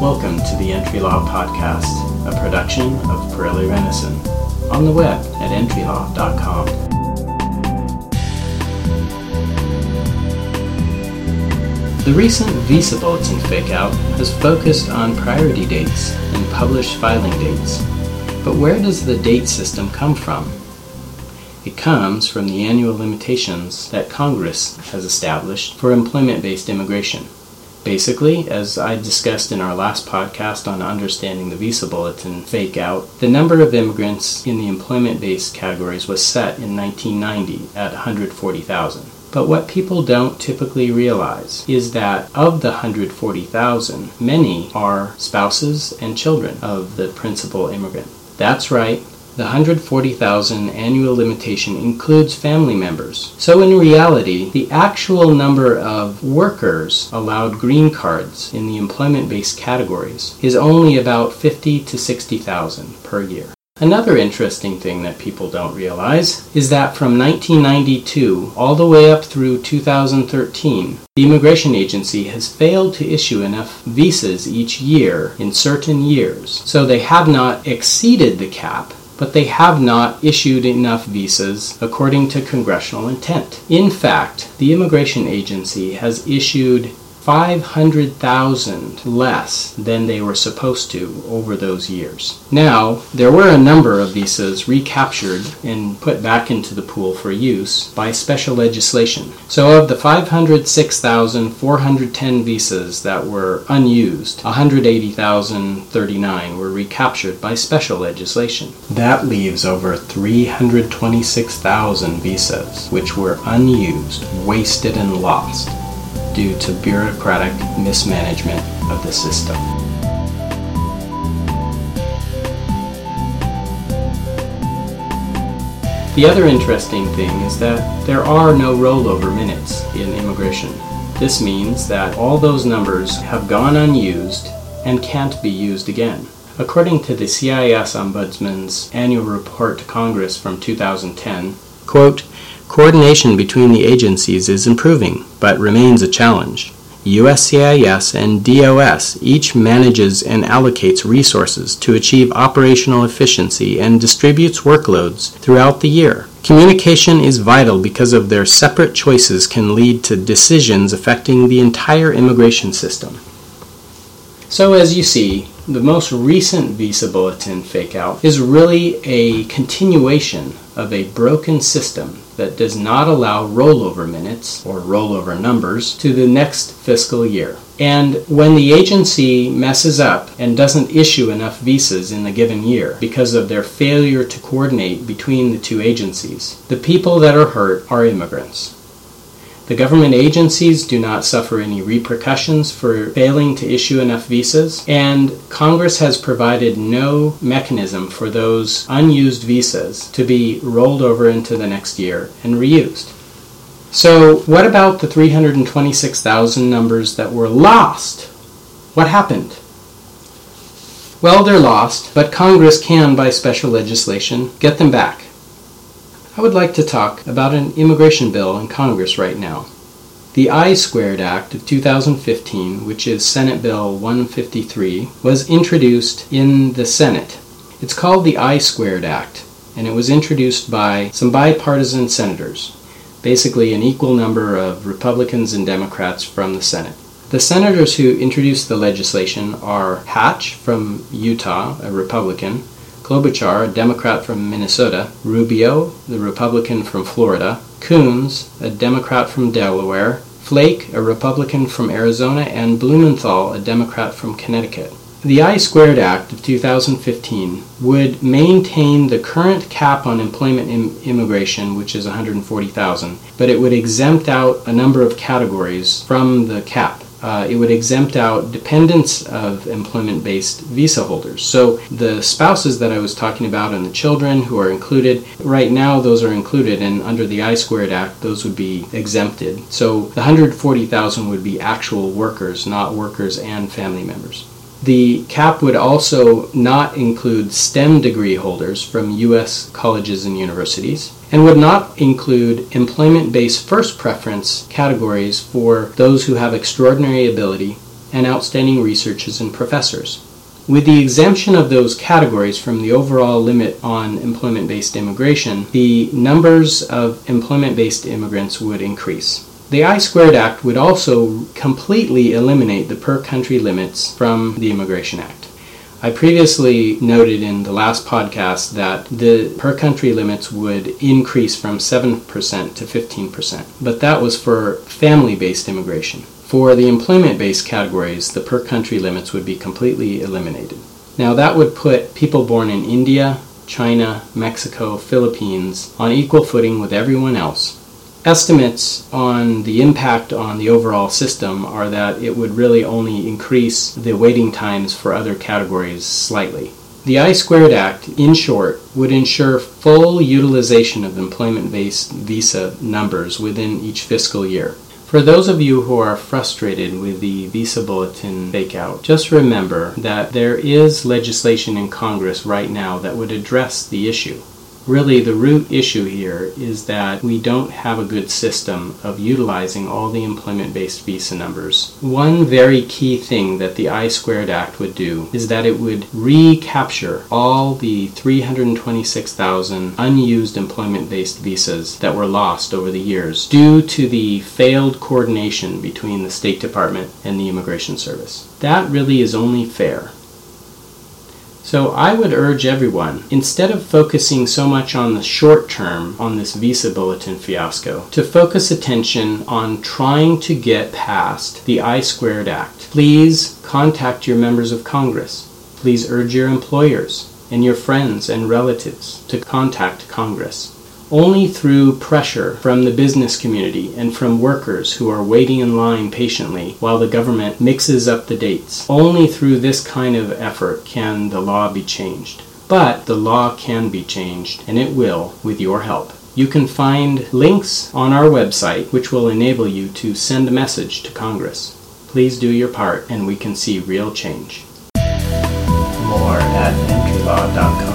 Welcome to the Entry Law Podcast, a production of Pirelli Renison, on the web at entrylaw.com. The recent Visa Bulletin fake-out has focused on priority dates and published filing dates. But where does the date system come from? It comes from the annual limitations that Congress has established for employment based immigration. Basically, as I discussed in our last podcast on understanding the visa bulletin fake out, the number of immigrants in the employment based categories was set in 1990 at 140,000. But what people don't typically realize is that of the 140,000, many are spouses and children of the principal immigrant. That's right, the 140,000 annual limitation includes family members. So, in reality, the actual number of workers allowed green cards in the employment based categories is only about 50 to 60,000 per year. Another interesting thing that people don't realize is that from 1992 all the way up through 2013, the Immigration Agency has failed to issue enough visas each year in certain years. So they have not exceeded the cap, but they have not issued enough visas according to congressional intent. In fact, the Immigration Agency has issued 500,000 less than they were supposed to over those years. Now, there were a number of visas recaptured and put back into the pool for use by special legislation. So, of the 506,410 visas that were unused, 180,039 were recaptured by special legislation. That leaves over 326,000 visas which were unused, wasted, and lost due to bureaucratic mismanagement of the system. The other interesting thing is that there are no rollover minutes in immigration. This means that all those numbers have gone unused and can't be used again. According to the CIS Ombudsman's annual report to Congress from 2010, quote, Coordination between the agencies is improving, but remains a challenge. USCIS and DOS each manages and allocates resources to achieve operational efficiency and distributes workloads throughout the year. Communication is vital because of their separate choices can lead to decisions affecting the entire immigration system. So, as you see, the most recent Visa Bulletin fake out is really a continuation of a broken system that does not allow rollover minutes or rollover numbers to the next fiscal year. And when the agency messes up and doesn't issue enough visas in the given year because of their failure to coordinate between the two agencies, the people that are hurt are immigrants. The government agencies do not suffer any repercussions for failing to issue enough visas, and Congress has provided no mechanism for those unused visas to be rolled over into the next year and reused. So, what about the 326,000 numbers that were lost? What happened? Well, they're lost, but Congress can, by special legislation, get them back. I would like to talk about an immigration bill in Congress right now. The I Squared Act of 2015, which is Senate Bill 153, was introduced in the Senate. It's called the I Squared Act, and it was introduced by some bipartisan senators, basically an equal number of Republicans and Democrats from the Senate. The senators who introduced the legislation are Hatch from Utah, a Republican, Klobuchar, a Democrat from Minnesota, Rubio, the Republican from Florida, Coons, a Democrat from Delaware, Flake, a Republican from Arizona, and Blumenthal, a Democrat from Connecticut. The I Squared Act of 2015 would maintain the current cap on employment Im- immigration, which is 140,000, but it would exempt out a number of categories from the cap uh, it would exempt out dependents of employment based visa holders. So the spouses that I was talking about and the children who are included, right now those are included, and under the I Squared Act, those would be exempted. So the 140,000 would be actual workers, not workers and family members. The cap would also not include STEM degree holders from U.S. colleges and universities and would not include employment based first preference categories for those who have extraordinary ability and outstanding researchers and professors. With the exemption of those categories from the overall limit on employment based immigration, the numbers of employment based immigrants would increase. The I Squared Act would also completely eliminate the per country limits from the Immigration Act. I previously noted in the last podcast that the per country limits would increase from 7% to 15%, but that was for family based immigration. For the employment based categories, the per country limits would be completely eliminated. Now, that would put people born in India, China, Mexico, Philippines on equal footing with everyone else Estimates on the impact on the overall system are that it would really only increase the waiting times for other categories slightly. The I Squared Act, in short, would ensure full utilization of employment based visa numbers within each fiscal year. For those of you who are frustrated with the visa bulletin fakeout, just remember that there is legislation in Congress right now that would address the issue really the root issue here is that we don't have a good system of utilizing all the employment based visa numbers. One very key thing that the I Squared Act would do is that it would recapture all the 326,000 unused employment based visas that were lost over the years due to the failed coordination between the State Department and the Immigration Service. That really is only fair. So I would urge everyone, instead of focusing so much on the short term on this visa bulletin fiasco, to focus attention on trying to get past the I Squared Act. Please contact your members of Congress. Please urge your employers and your friends and relatives to contact Congress. Only through pressure from the business community and from workers who are waiting in line patiently while the government mixes up the dates, only through this kind of effort can the law be changed. But the law can be changed, and it will with your help. You can find links on our website which will enable you to send a message to Congress. Please do your part, and we can see real change. More at entrylaw.com.